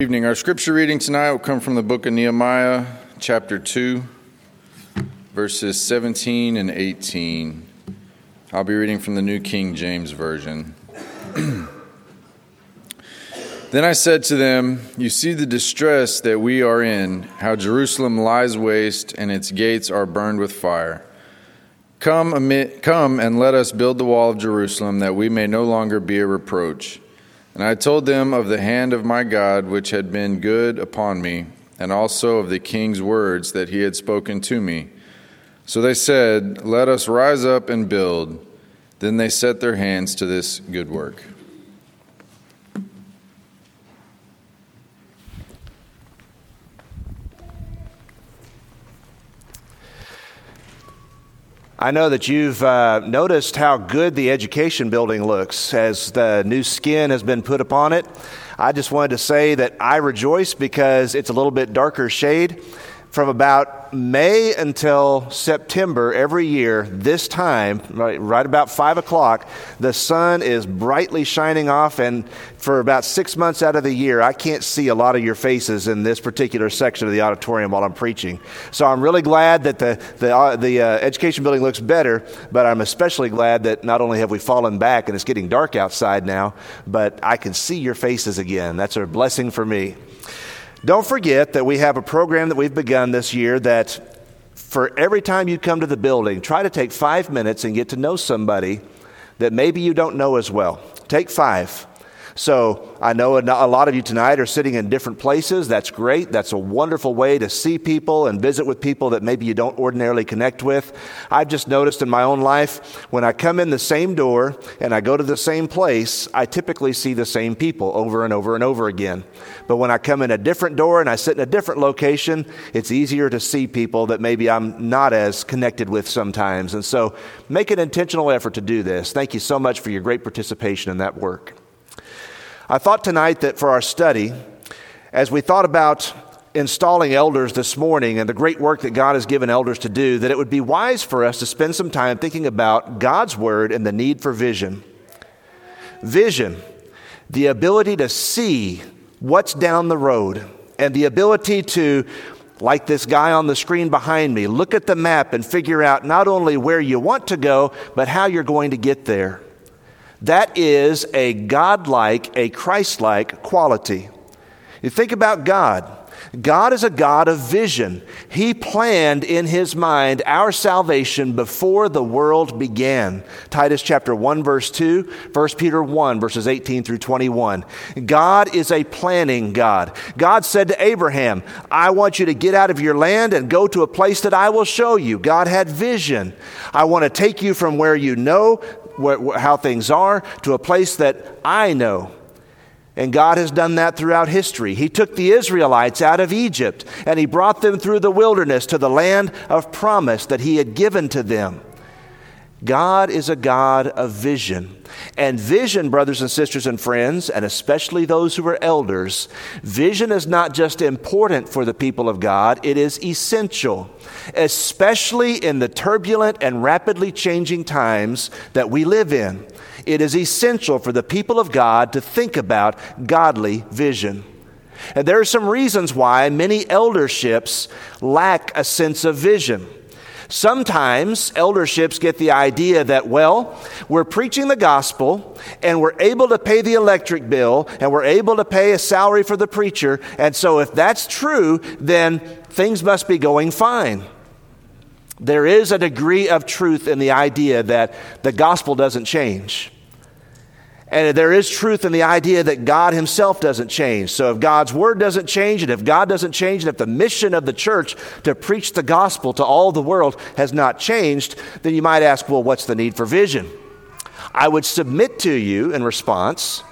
evening. Our scripture reading tonight will come from the book of Nehemiah, chapter 2, verses 17 and 18. I'll be reading from the New King James Version. then I said to them, You see the distress that we are in, how Jerusalem lies waste and its gates are burned with fire. Come, amid, come and let us build the wall of Jerusalem, that we may no longer be a reproach. And I told them of the hand of my God which had been good upon me, and also of the king's words that he had spoken to me. So they said, Let us rise up and build. Then they set their hands to this good work. I know that you've uh, noticed how good the education building looks as the new skin has been put upon it. I just wanted to say that I rejoice because it's a little bit darker shade from about May until September every year, this time, right, right, about 5 o'clock, the sun is brightly shining off. And for about six months out of the year, I can't see a lot of your faces in this particular section of the auditorium while I'm preaching. So I'm really glad that the, the, uh, the uh, education building looks better, but I'm especially glad that not only have we fallen back and it's getting dark outside now, but I can see your faces again. That's a blessing for me. Don't forget that we have a program that we've begun this year that for every time you come to the building, try to take five minutes and get to know somebody that maybe you don't know as well. Take five. So I know a lot of you tonight are sitting in different places. That's great. That's a wonderful way to see people and visit with people that maybe you don't ordinarily connect with. I've just noticed in my own life, when I come in the same door and I go to the same place, I typically see the same people over and over and over again. But when I come in a different door and I sit in a different location, it's easier to see people that maybe I'm not as connected with sometimes. And so make an intentional effort to do this. Thank you so much for your great participation in that work. I thought tonight that for our study, as we thought about installing elders this morning and the great work that God has given elders to do, that it would be wise for us to spend some time thinking about God's Word and the need for vision. Vision, the ability to see what's down the road, and the ability to, like this guy on the screen behind me, look at the map and figure out not only where you want to go, but how you're going to get there. That is a godlike, a Christ-like quality. You think about God. God is a God of vision. He planned in his mind our salvation before the world began. Titus chapter 1 verse 2, 1 Peter 1 verses 18 through 21. God is a planning God. God said to Abraham, I want you to get out of your land and go to a place that I will show you. God had vision. I want to take you from where you know how things are to a place that I know. And God has done that throughout history. He took the Israelites out of Egypt and He brought them through the wilderness to the land of promise that He had given to them. God is a God of vision. And vision, brothers and sisters and friends, and especially those who are elders, vision is not just important for the people of God, it is essential, especially in the turbulent and rapidly changing times that we live in. It is essential for the people of God to think about godly vision. And there are some reasons why many elderships lack a sense of vision. Sometimes elderships get the idea that, well, we're preaching the gospel and we're able to pay the electric bill and we're able to pay a salary for the preacher. And so if that's true, then things must be going fine. There is a degree of truth in the idea that the gospel doesn't change. And there is truth in the idea that God Himself doesn't change. So if God's Word doesn't change, and if God doesn't change, and if the mission of the church to preach the gospel to all the world has not changed, then you might ask, well, what's the need for vision? I would submit to you in response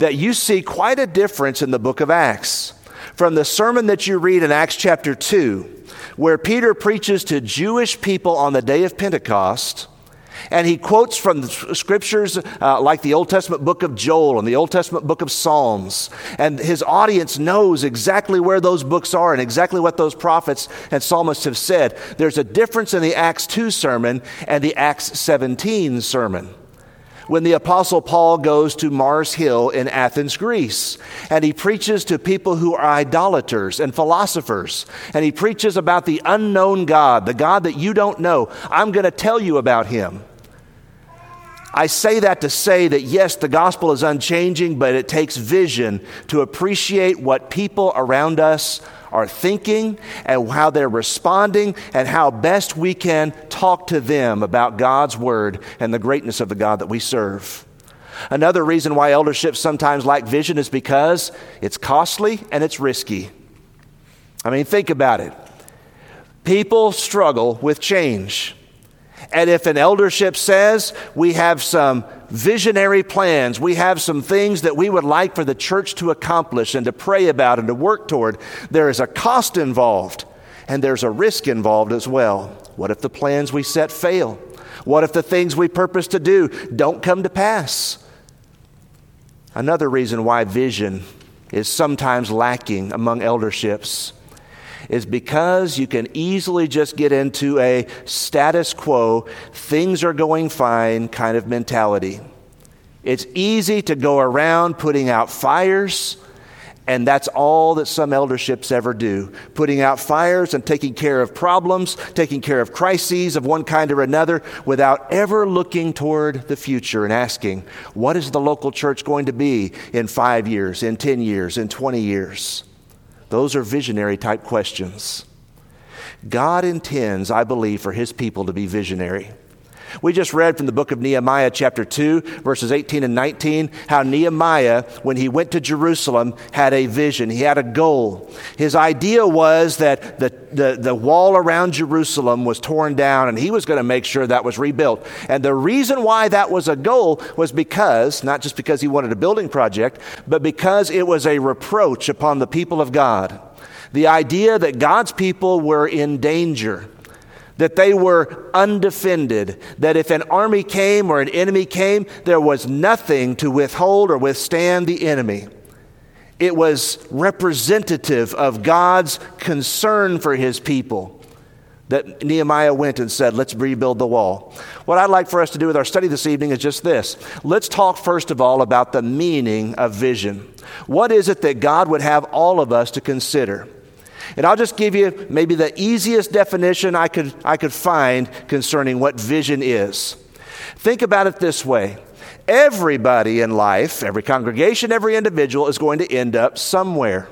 that you see quite a difference in the book of Acts. From the sermon that you read in Acts chapter 2, where Peter preaches to Jewish people on the day of Pentecost and he quotes from the scriptures uh, like the Old Testament book of Joel and the Old Testament book of Psalms. And his audience knows exactly where those books are and exactly what those prophets and psalmists have said. There's a difference in the Acts 2 sermon and the Acts 17 sermon. when the Apostle Paul goes to Mars Hill in Athens, Greece, and he preaches to people who are idolaters and philosophers, and he preaches about the unknown God, the God that you don't know. I'm going to tell you about him. I say that to say that yes, the gospel is unchanging, but it takes vision to appreciate what people around us are thinking and how they're responding and how best we can talk to them about God's word and the greatness of the God that we serve. Another reason why elderships sometimes lack vision is because it's costly and it's risky. I mean, think about it. People struggle with change. And if an eldership says we have some visionary plans, we have some things that we would like for the church to accomplish and to pray about and to work toward, there is a cost involved and there's a risk involved as well. What if the plans we set fail? What if the things we purpose to do don't come to pass? Another reason why vision is sometimes lacking among elderships is because you can easily just get into a status quo, things are going fine kind of mentality. It's easy to go around putting out fires, and that's all that some elderships ever do putting out fires and taking care of problems, taking care of crises of one kind or another, without ever looking toward the future and asking, what is the local church going to be in five years, in 10 years, in 20 years? Those are visionary type questions. God intends, I believe, for his people to be visionary. We just read from the book of Nehemiah, chapter 2, verses 18 and 19, how Nehemiah, when he went to Jerusalem, had a vision. He had a goal. His idea was that the, the, the wall around Jerusalem was torn down, and he was going to make sure that was rebuilt. And the reason why that was a goal was because, not just because he wanted a building project, but because it was a reproach upon the people of God. The idea that God's people were in danger that they were undefended, that if an army came or an enemy came, there was nothing to withhold or withstand the enemy. It was representative of God's concern for his people that Nehemiah went and said, Let's rebuild the wall. What I'd like for us to do with our study this evening is just this. Let's talk first of all about the meaning of vision. What is it that God would have all of us to consider? And I'll just give you maybe the easiest definition I could, I could find concerning what vision is. Think about it this way everybody in life, every congregation, every individual is going to end up somewhere.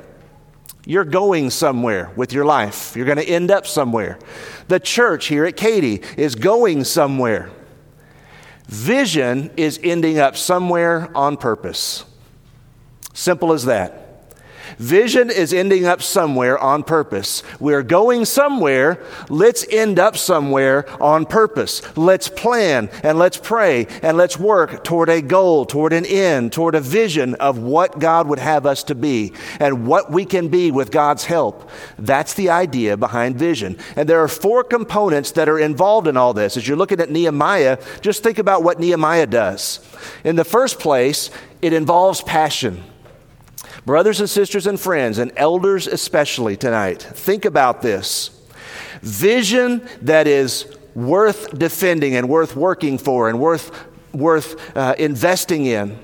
You're going somewhere with your life. You're going to end up somewhere. The church here at Katy is going somewhere. Vision is ending up somewhere on purpose. Simple as that. Vision is ending up somewhere on purpose. We're going somewhere. Let's end up somewhere on purpose. Let's plan and let's pray and let's work toward a goal, toward an end, toward a vision of what God would have us to be and what we can be with God's help. That's the idea behind vision. And there are four components that are involved in all this. As you're looking at Nehemiah, just think about what Nehemiah does. In the first place, it involves passion. Brothers and sisters and friends, and elders especially tonight, think about this. Vision that is worth defending and worth working for and worth, worth uh, investing in.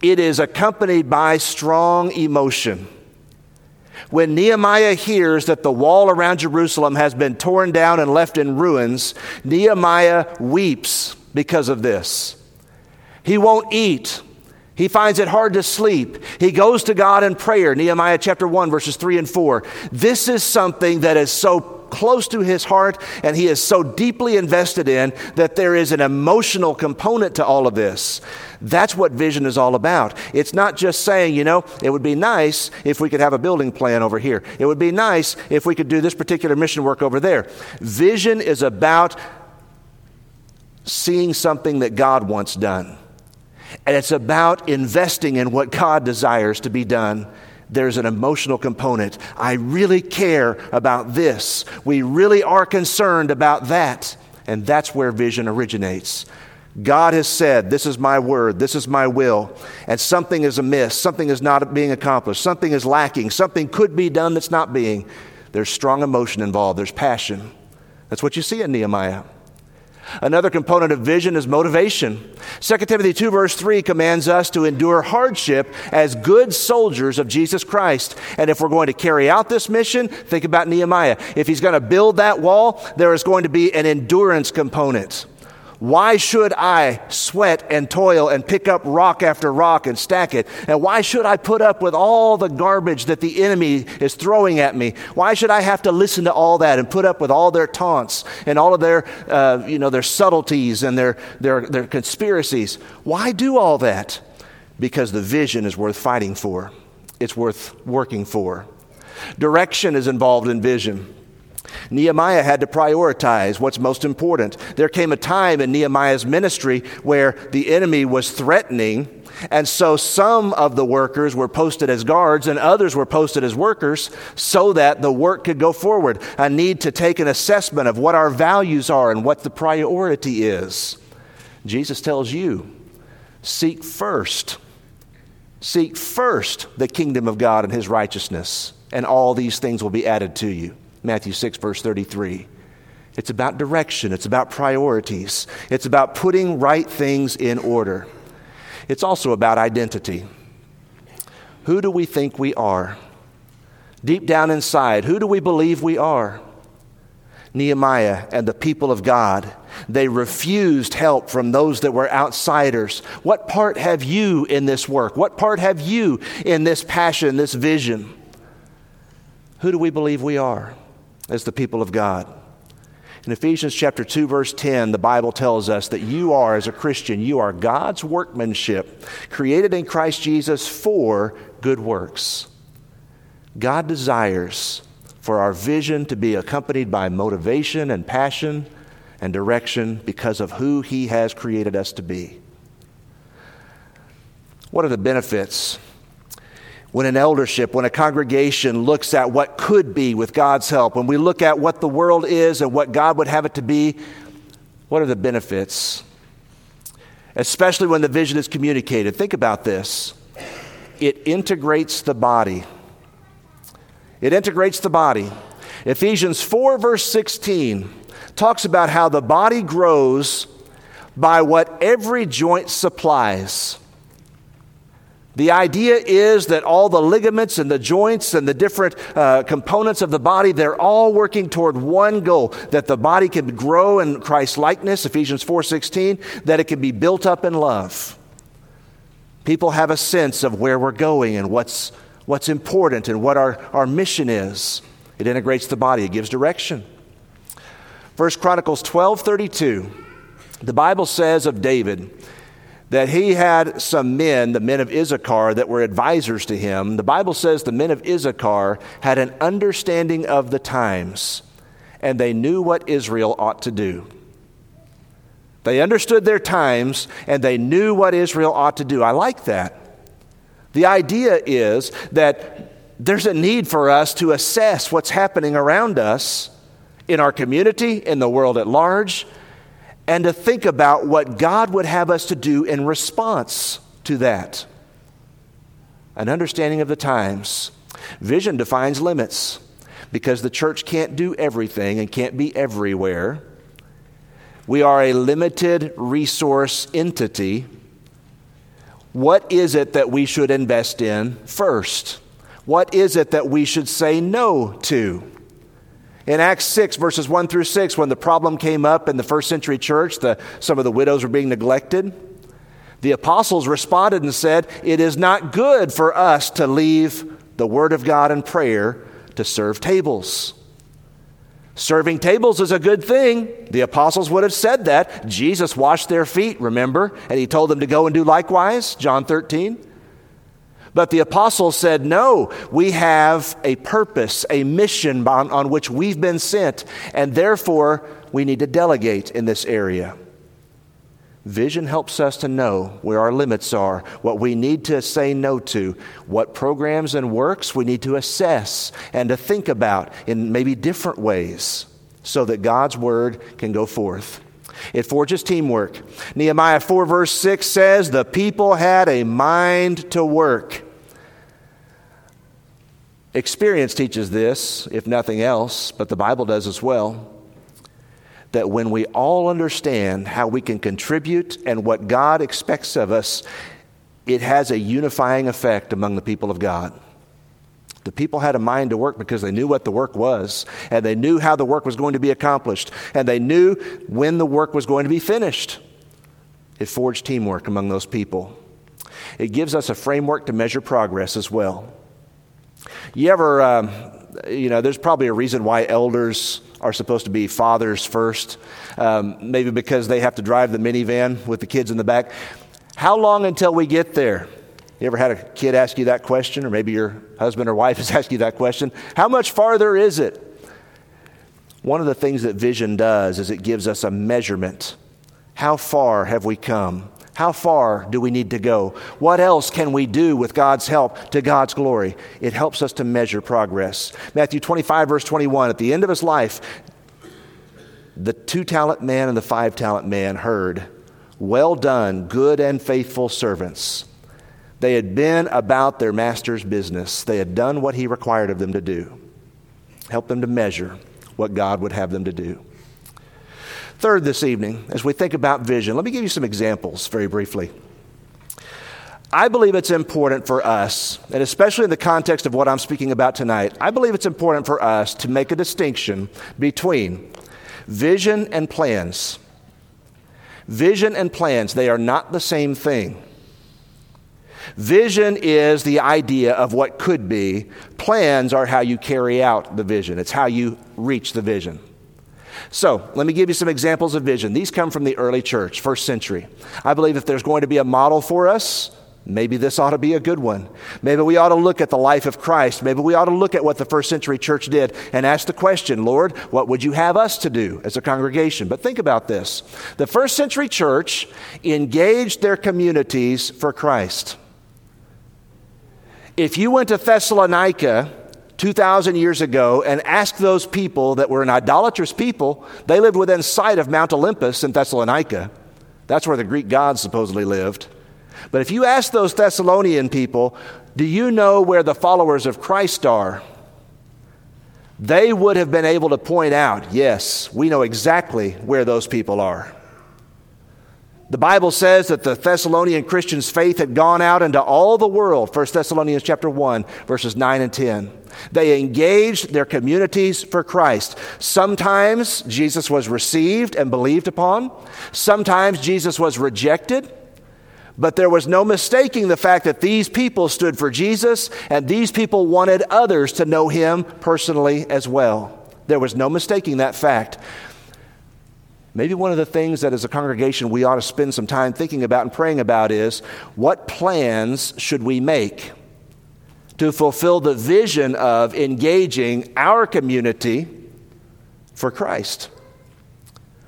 It is accompanied by strong emotion. When Nehemiah hears that the wall around Jerusalem has been torn down and left in ruins, Nehemiah weeps because of this. He won't eat. He finds it hard to sleep. He goes to God in prayer, Nehemiah chapter 1, verses 3 and 4. This is something that is so close to his heart and he is so deeply invested in that there is an emotional component to all of this. That's what vision is all about. It's not just saying, you know, it would be nice if we could have a building plan over here. It would be nice if we could do this particular mission work over there. Vision is about seeing something that God wants done. And it's about investing in what God desires to be done. There's an emotional component. I really care about this. We really are concerned about that. And that's where vision originates. God has said, This is my word, this is my will, and something is amiss, something is not being accomplished, something is lacking, something could be done that's not being. There's strong emotion involved, there's passion. That's what you see in Nehemiah. Another component of vision is motivation. 2 Timothy 2, verse 3 commands us to endure hardship as good soldiers of Jesus Christ. And if we're going to carry out this mission, think about Nehemiah. If he's going to build that wall, there is going to be an endurance component. Why should I sweat and toil and pick up rock after rock and stack it? And why should I put up with all the garbage that the enemy is throwing at me? Why should I have to listen to all that and put up with all their taunts and all of their, uh, you know, their subtleties and their, their, their conspiracies? Why do all that? Because the vision is worth fighting for. It's worth working for. Direction is involved in vision. Nehemiah had to prioritize what's most important. There came a time in Nehemiah's ministry where the enemy was threatening, and so some of the workers were posted as guards and others were posted as workers so that the work could go forward. A need to take an assessment of what our values are and what the priority is. Jesus tells you seek first, seek first the kingdom of God and his righteousness, and all these things will be added to you. Matthew 6, verse 33. It's about direction, it's about priorities, it's about putting right things in order. It's also about identity. Who do we think we are? Deep down inside, who do we believe we are? Nehemiah and the people of God, they refused help from those that were outsiders. What part have you in this work? What part have you in this passion, this vision? Who do we believe we are? As the people of God. In Ephesians chapter 2 verse 10, the Bible tells us that you are as a Christian, you are God's workmanship, created in Christ Jesus for good works. God desires for our vision to be accompanied by motivation and passion and direction because of who he has created us to be. What are the benefits when an eldership, when a congregation looks at what could be with God's help, when we look at what the world is and what God would have it to be, what are the benefits? Especially when the vision is communicated. Think about this it integrates the body. It integrates the body. Ephesians 4, verse 16, talks about how the body grows by what every joint supplies. The idea is that all the ligaments and the joints and the different uh, components of the body, they're all working toward one goal, that the body can grow in Christ's likeness, Ephesians 4:16, that it can be built up in love. People have a sense of where we're going and what's, what's important and what our, our mission is. It integrates the body, it gives direction. First Chronicles 12:32, the Bible says of David, that he had some men, the men of Issachar, that were advisors to him. The Bible says the men of Issachar had an understanding of the times, and they knew what Israel ought to do. They understood their times, and they knew what Israel ought to do. I like that. The idea is that there's a need for us to assess what's happening around us in our community, in the world at large, and to think about what God would have us to do in response to that. An understanding of the times. Vision defines limits because the church can't do everything and can't be everywhere. We are a limited resource entity. What is it that we should invest in first? What is it that we should say no to? In Acts 6, verses 1 through 6, when the problem came up in the first century church, the, some of the widows were being neglected, the apostles responded and said, It is not good for us to leave the Word of God and prayer to serve tables. Serving tables is a good thing. The apostles would have said that. Jesus washed their feet, remember? And he told them to go and do likewise, John 13. But the apostles said, No, we have a purpose, a mission on, on, which we've been sent, and therefore we need to delegate in this area. Vision helps us to know where our limits are, what we need to say no to, what programs and works we need to assess and to think about in maybe different ways so that God's word can go forth. It forges teamwork. Nehemiah 4, verse 6 says, The people had a mind to work. Experience teaches this, if nothing else, but the Bible does as well. that when we all understand how we can contribute and what God expects of us, it has a unifying effect among the people of God. The people had a mind to work because they knew what the work was, and they knew how the work was going to be accomplished, and they knew when the work was going to be finished. It forged teamwork among those people. It gives us a framework to measure progress as well. You ever, um, you know, there's probably a reason why elders are supposed to be fathers first, um, maybe because they have to drive the minivan with the kids in the back. How long until we get there? You ever had a kid ask you that question, or maybe your husband or wife has asked you that question? How much farther is it? One of the things that vision does is it gives us a measurement. How far have we come? How far do we need to go? What else can we do with God's help to God's glory? It helps us to measure progress. Matthew 25, verse 21, at the end of his life, the two talent man and the five talent man heard, Well done, good and faithful servants. They had been about their master's business, they had done what he required of them to do. Help them to measure what God would have them to do. Third, this evening, as we think about vision, let me give you some examples very briefly. I believe it's important for us, and especially in the context of what I'm speaking about tonight, I believe it's important for us to make a distinction between vision and plans. Vision and plans, they are not the same thing. Vision is the idea of what could be. Plans are how you carry out the vision, it's how you reach the vision. So, let me give you some examples of vision. These come from the early church, first century. I believe if there's going to be a model for us, maybe this ought to be a good one. Maybe we ought to look at the life of Christ. Maybe we ought to look at what the first century church did and ask the question, Lord, what would you have us to do as a congregation? But think about this. The first century church engaged their communities for Christ. If you went to Thessalonica 2,000 years ago and asked those people that were an idolatrous people, they lived within sight of Mount Olympus in Thessalonica. That's where the Greek gods supposedly lived. But if you ask those Thessalonian people, do you know where the followers of Christ are? They would have been able to point out, yes, we know exactly where those people are. The Bible says that the Thessalonian Christians' faith had gone out into all the world, 1 Thessalonians chapter 1, verses 9 and 10. They engaged their communities for Christ. Sometimes Jesus was received and believed upon. Sometimes Jesus was rejected. But there was no mistaking the fact that these people stood for Jesus and these people wanted others to know him personally as well. There was no mistaking that fact. Maybe one of the things that as a congregation we ought to spend some time thinking about and praying about is what plans should we make to fulfill the vision of engaging our community for Christ?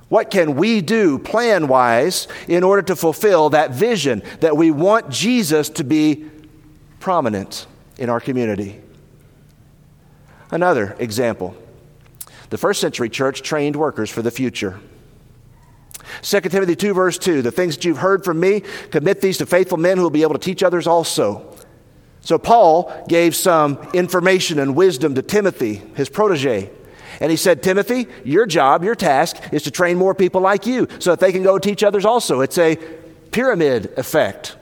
What can we do plan wise in order to fulfill that vision that we want Jesus to be prominent in our community? Another example the first century church trained workers for the future. 2 Timothy 2, verse 2 The things that you've heard from me, commit these to faithful men who will be able to teach others also. So, Paul gave some information and wisdom to Timothy, his protege. And he said, Timothy, your job, your task is to train more people like you so that they can go teach others also. It's a pyramid effect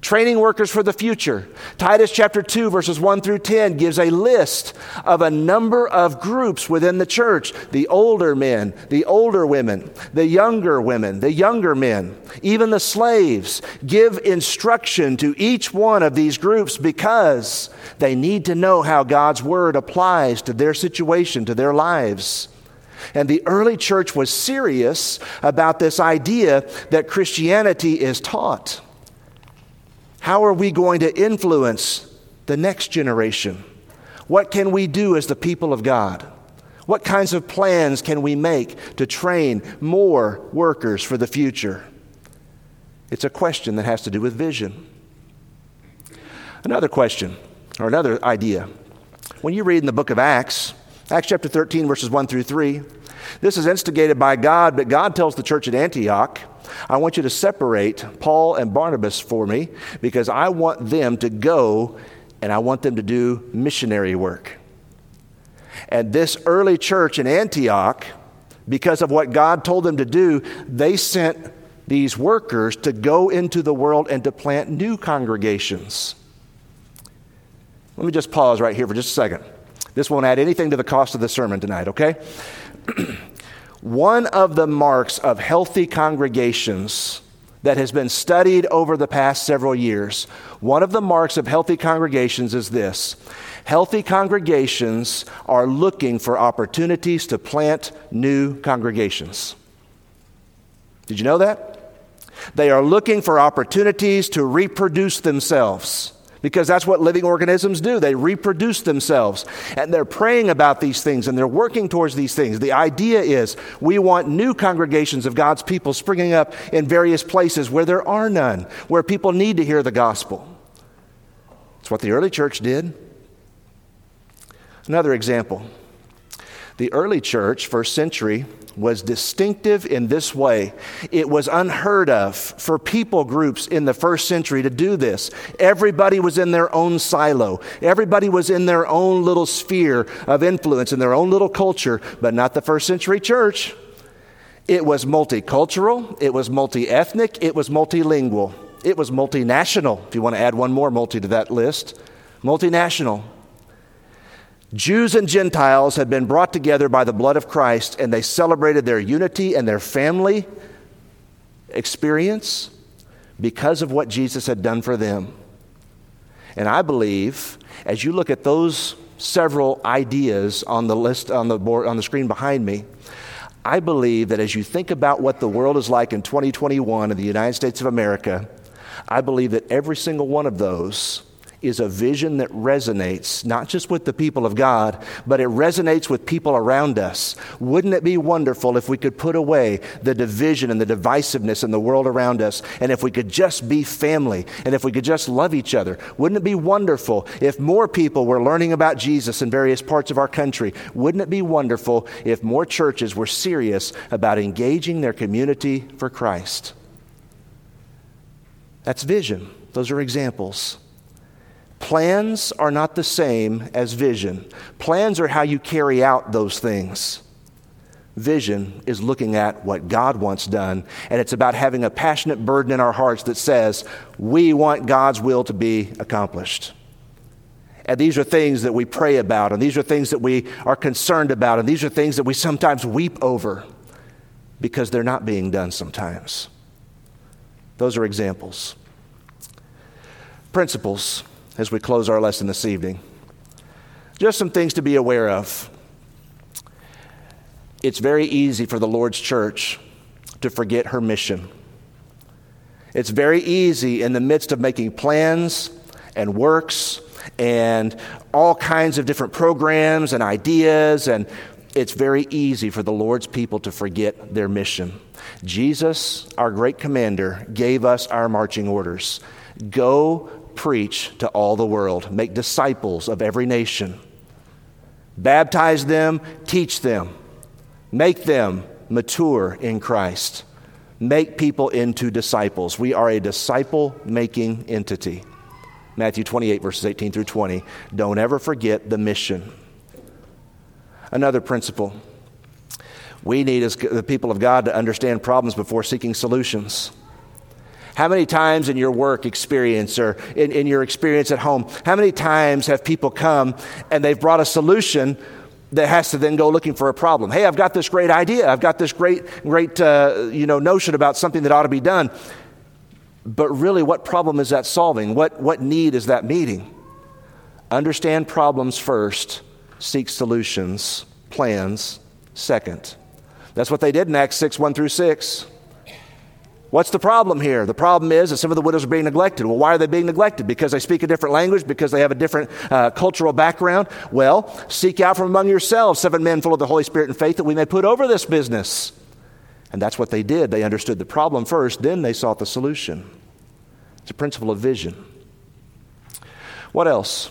training workers for the future. Titus chapter 2, verses 1 through 10 gives a list of a number of groups within the church the older men, the older women, the younger women, the younger men, even the slaves. Give instruction to each one of these groups because they need to know how God's word applies to their situation, to their lives. And the early church was serious about this idea that Christianity is taught. How are we going to influence the next generation? What can we do as the people of God? What kinds of plans can we make to train more workers for the future? It's a question that has to do with vision. Another question, or another idea. When you read in the book of Acts, Acts chapter 13, verses 1 through 3, this is instigated by God, but God tells the church at Antioch, I want you to separate Paul and Barnabas for me because I want them to go and I want them to do missionary work. And this early church in Antioch because of what God told them to do, they sent these workers to go into the world and to plant new congregations. Let me just pause right here for just a second. This won't add anything to the cost of the sermon tonight, okay? One of the marks of healthy congregations that has been studied over the past several years, one of the marks of healthy congregations is this healthy congregations are looking for opportunities to plant new congregations. Did you know that? They are looking for opportunities to reproduce themselves because that's what living organisms do. They reproduce themselves. And they're praying about these things and they're working towards these things. The idea is we want new congregations of God's people springing up in various places where there are none, where people need to hear the gospel. It's what the early church did. Another example the early church, first century, was distinctive in this way. It was unheard of for people groups in the first century to do this. Everybody was in their own silo, everybody was in their own little sphere of influence, in their own little culture, but not the first century church. It was multicultural, it was multi ethnic, it was multilingual, it was multinational. If you want to add one more multi to that list, multinational. Jews and Gentiles had been brought together by the blood of Christ, and they celebrated their unity and their family experience because of what Jesus had done for them. And I believe, as you look at those several ideas on the list on the board on the screen behind me, I believe that as you think about what the world is like in 2021 in the United States of America, I believe that every single one of those is a vision that resonates not just with the people of God, but it resonates with people around us. Wouldn't it be wonderful if we could put away the division and the divisiveness in the world around us, and if we could just be family, and if we could just love each other? Wouldn't it be wonderful if more people were learning about Jesus in various parts of our country? Wouldn't it be wonderful if more churches were serious about engaging their community for Christ? That's vision. Those are examples. Plans are not the same as vision. Plans are how you carry out those things. Vision is looking at what God wants done, and it's about having a passionate burden in our hearts that says, we want God's will to be accomplished. And these are things that we pray about, and these are things that we are concerned about, and these are things that we sometimes weep over because they're not being done sometimes. Those are examples. Principles as we close our lesson this evening. Just some things to be aware of. It's very easy for the Lord's church to forget her mission. It's very easy in the midst of making plans and works and all kinds of different programs and ideas and it's very easy for the Lord's people to forget their mission. Jesus, our great commander, gave us our marching orders. Go preach to all the world, make disciples of every nation, baptize them, teach them, make them mature in Christ, make people into disciples. We are a disciple making entity. Matthew 28, verses 18 through 20. Don't ever forget the mission. Another principle we need as the people of God to understand problems before seeking solutions. How many times in your work experience or in, in your experience at home, how many times have people come and they've brought a solution that has to then go looking for a problem? Hey, I've got this great idea. I've got this great, great uh, you know, notion about something that ought to be done. But really, what problem is that solving? What, what need is that meeting? Understand problems first, seek solutions, plans second. That's what they did in Acts 6 1 through 6. What's the problem here? The problem is that some of the widows are being neglected. Well, why are they being neglected? Because they speak a different language? Because they have a different uh, cultural background? Well, seek out from among yourselves seven men full of the Holy Spirit and faith that we may put over this business. And that's what they did. They understood the problem first, then they sought the solution. It's a principle of vision. What else?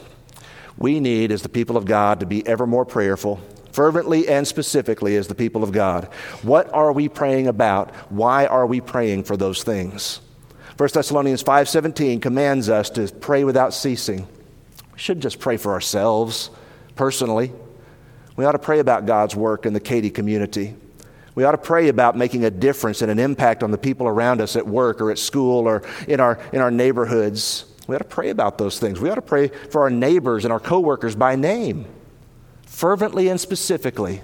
We need, as the people of God, to be ever more prayerful fervently and specifically as the people of God. What are we praying about? Why are we praying for those things? 1 Thessalonians 5:17 commands us to pray without ceasing. We shouldn't just pray for ourselves personally. We ought to pray about God's work in the Katy community. We ought to pray about making a difference and an impact on the people around us at work or at school or in our, in our neighborhoods. We ought to pray about those things. We ought to pray for our neighbors and our coworkers by name, fervently and specifically.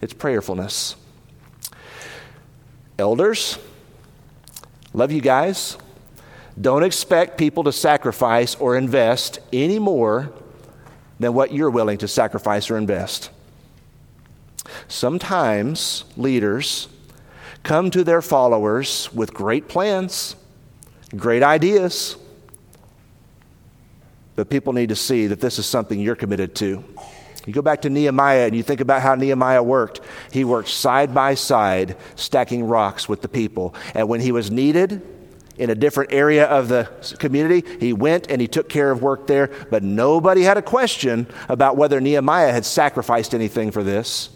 It's prayerfulness. Elders, love you guys. Don't expect people to sacrifice or invest any more than what you're willing to sacrifice or invest. Sometimes leaders come to their followers with great plans, great ideas, but people need to see that this is something you're committed to. You go back to Nehemiah and you think about how Nehemiah worked. He worked side by side, stacking rocks with the people. And when he was needed, in a different area of the community. He went and he took care of work there, but nobody had a question about whether Nehemiah had sacrificed anything for this.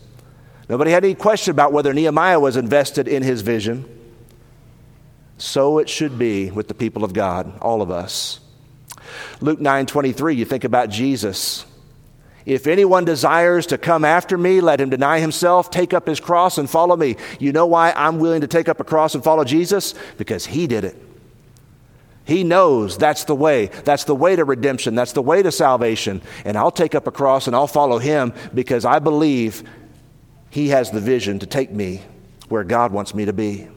Nobody had any question about whether Nehemiah was invested in his vision. So it should be with the people of God, all of us. Luke 9:23, you think about Jesus. If anyone desires to come after me, let him deny himself, take up his cross and follow me. You know why I'm willing to take up a cross and follow Jesus? Because he did it. He knows that's the way. That's the way to redemption. That's the way to salvation. And I'll take up a cross and I'll follow him because I believe he has the vision to take me where God wants me to be.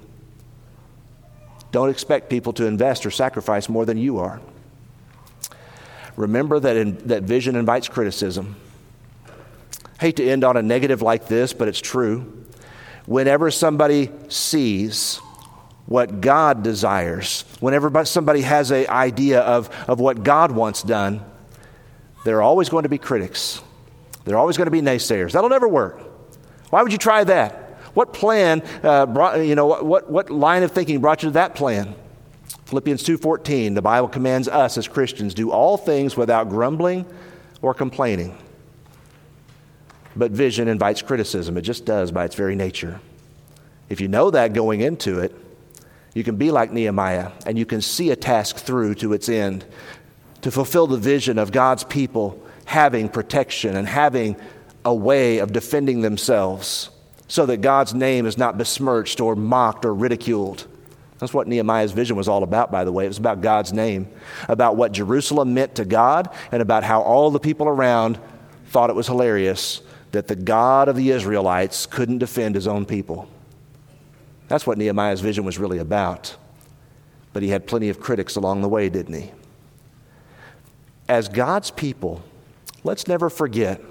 Don't expect people to invest or sacrifice more than you are. Remember that, in, that vision invites criticism. hate to end on a negative like this, but it's true. Whenever somebody sees what God desires, whenever somebody has an idea of, of what God wants done, there are always going to be critics. There are always going to be naysayers. That'll never work. Why would you try that? What plan, uh, brought, you know, what, what line of thinking brought you to that plan? Philippians 2.14, the Bible commands us as Christians, do all things without grumbling or complaining. But vision invites criticism. It just does by its very nature. If you know that going into it, you can be like Nehemiah and you can see a task through to its end to fulfill the vision of God's people having protection and having a way of defending themselves so that God's name is not besmirched or mocked or ridiculed. That's what Nehemiah's vision was all about, by the way. It was about God's name, about what Jerusalem meant to God, and about how all the people around thought it was hilarious that the God of the Israelites couldn't defend his own people. That's what Nehemiah's vision was really about. But he had plenty of critics along the way, didn't he? As God's people, let's never forget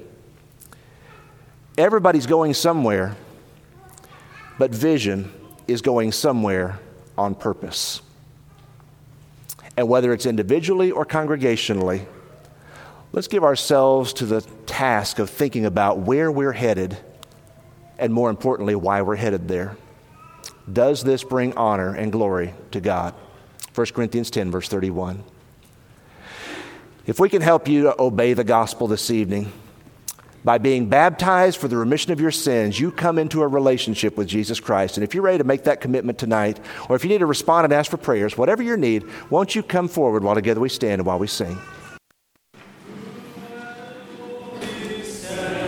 Everybody's going somewhere, but vision is going somewhere on purpose. And whether it's individually or congregationally, let's give ourselves to the task of thinking about where we're headed and more importantly, why we're headed there. Does this bring honor and glory to God? 1 Corinthians 10, verse 31. If we can help you to obey the gospel this evening, by being baptized for the remission of your sins, you come into a relationship with Jesus Christ. And if you're ready to make that commitment tonight, or if you need to respond and ask for prayers, whatever your need, won't you come forward while together we stand and while we sing?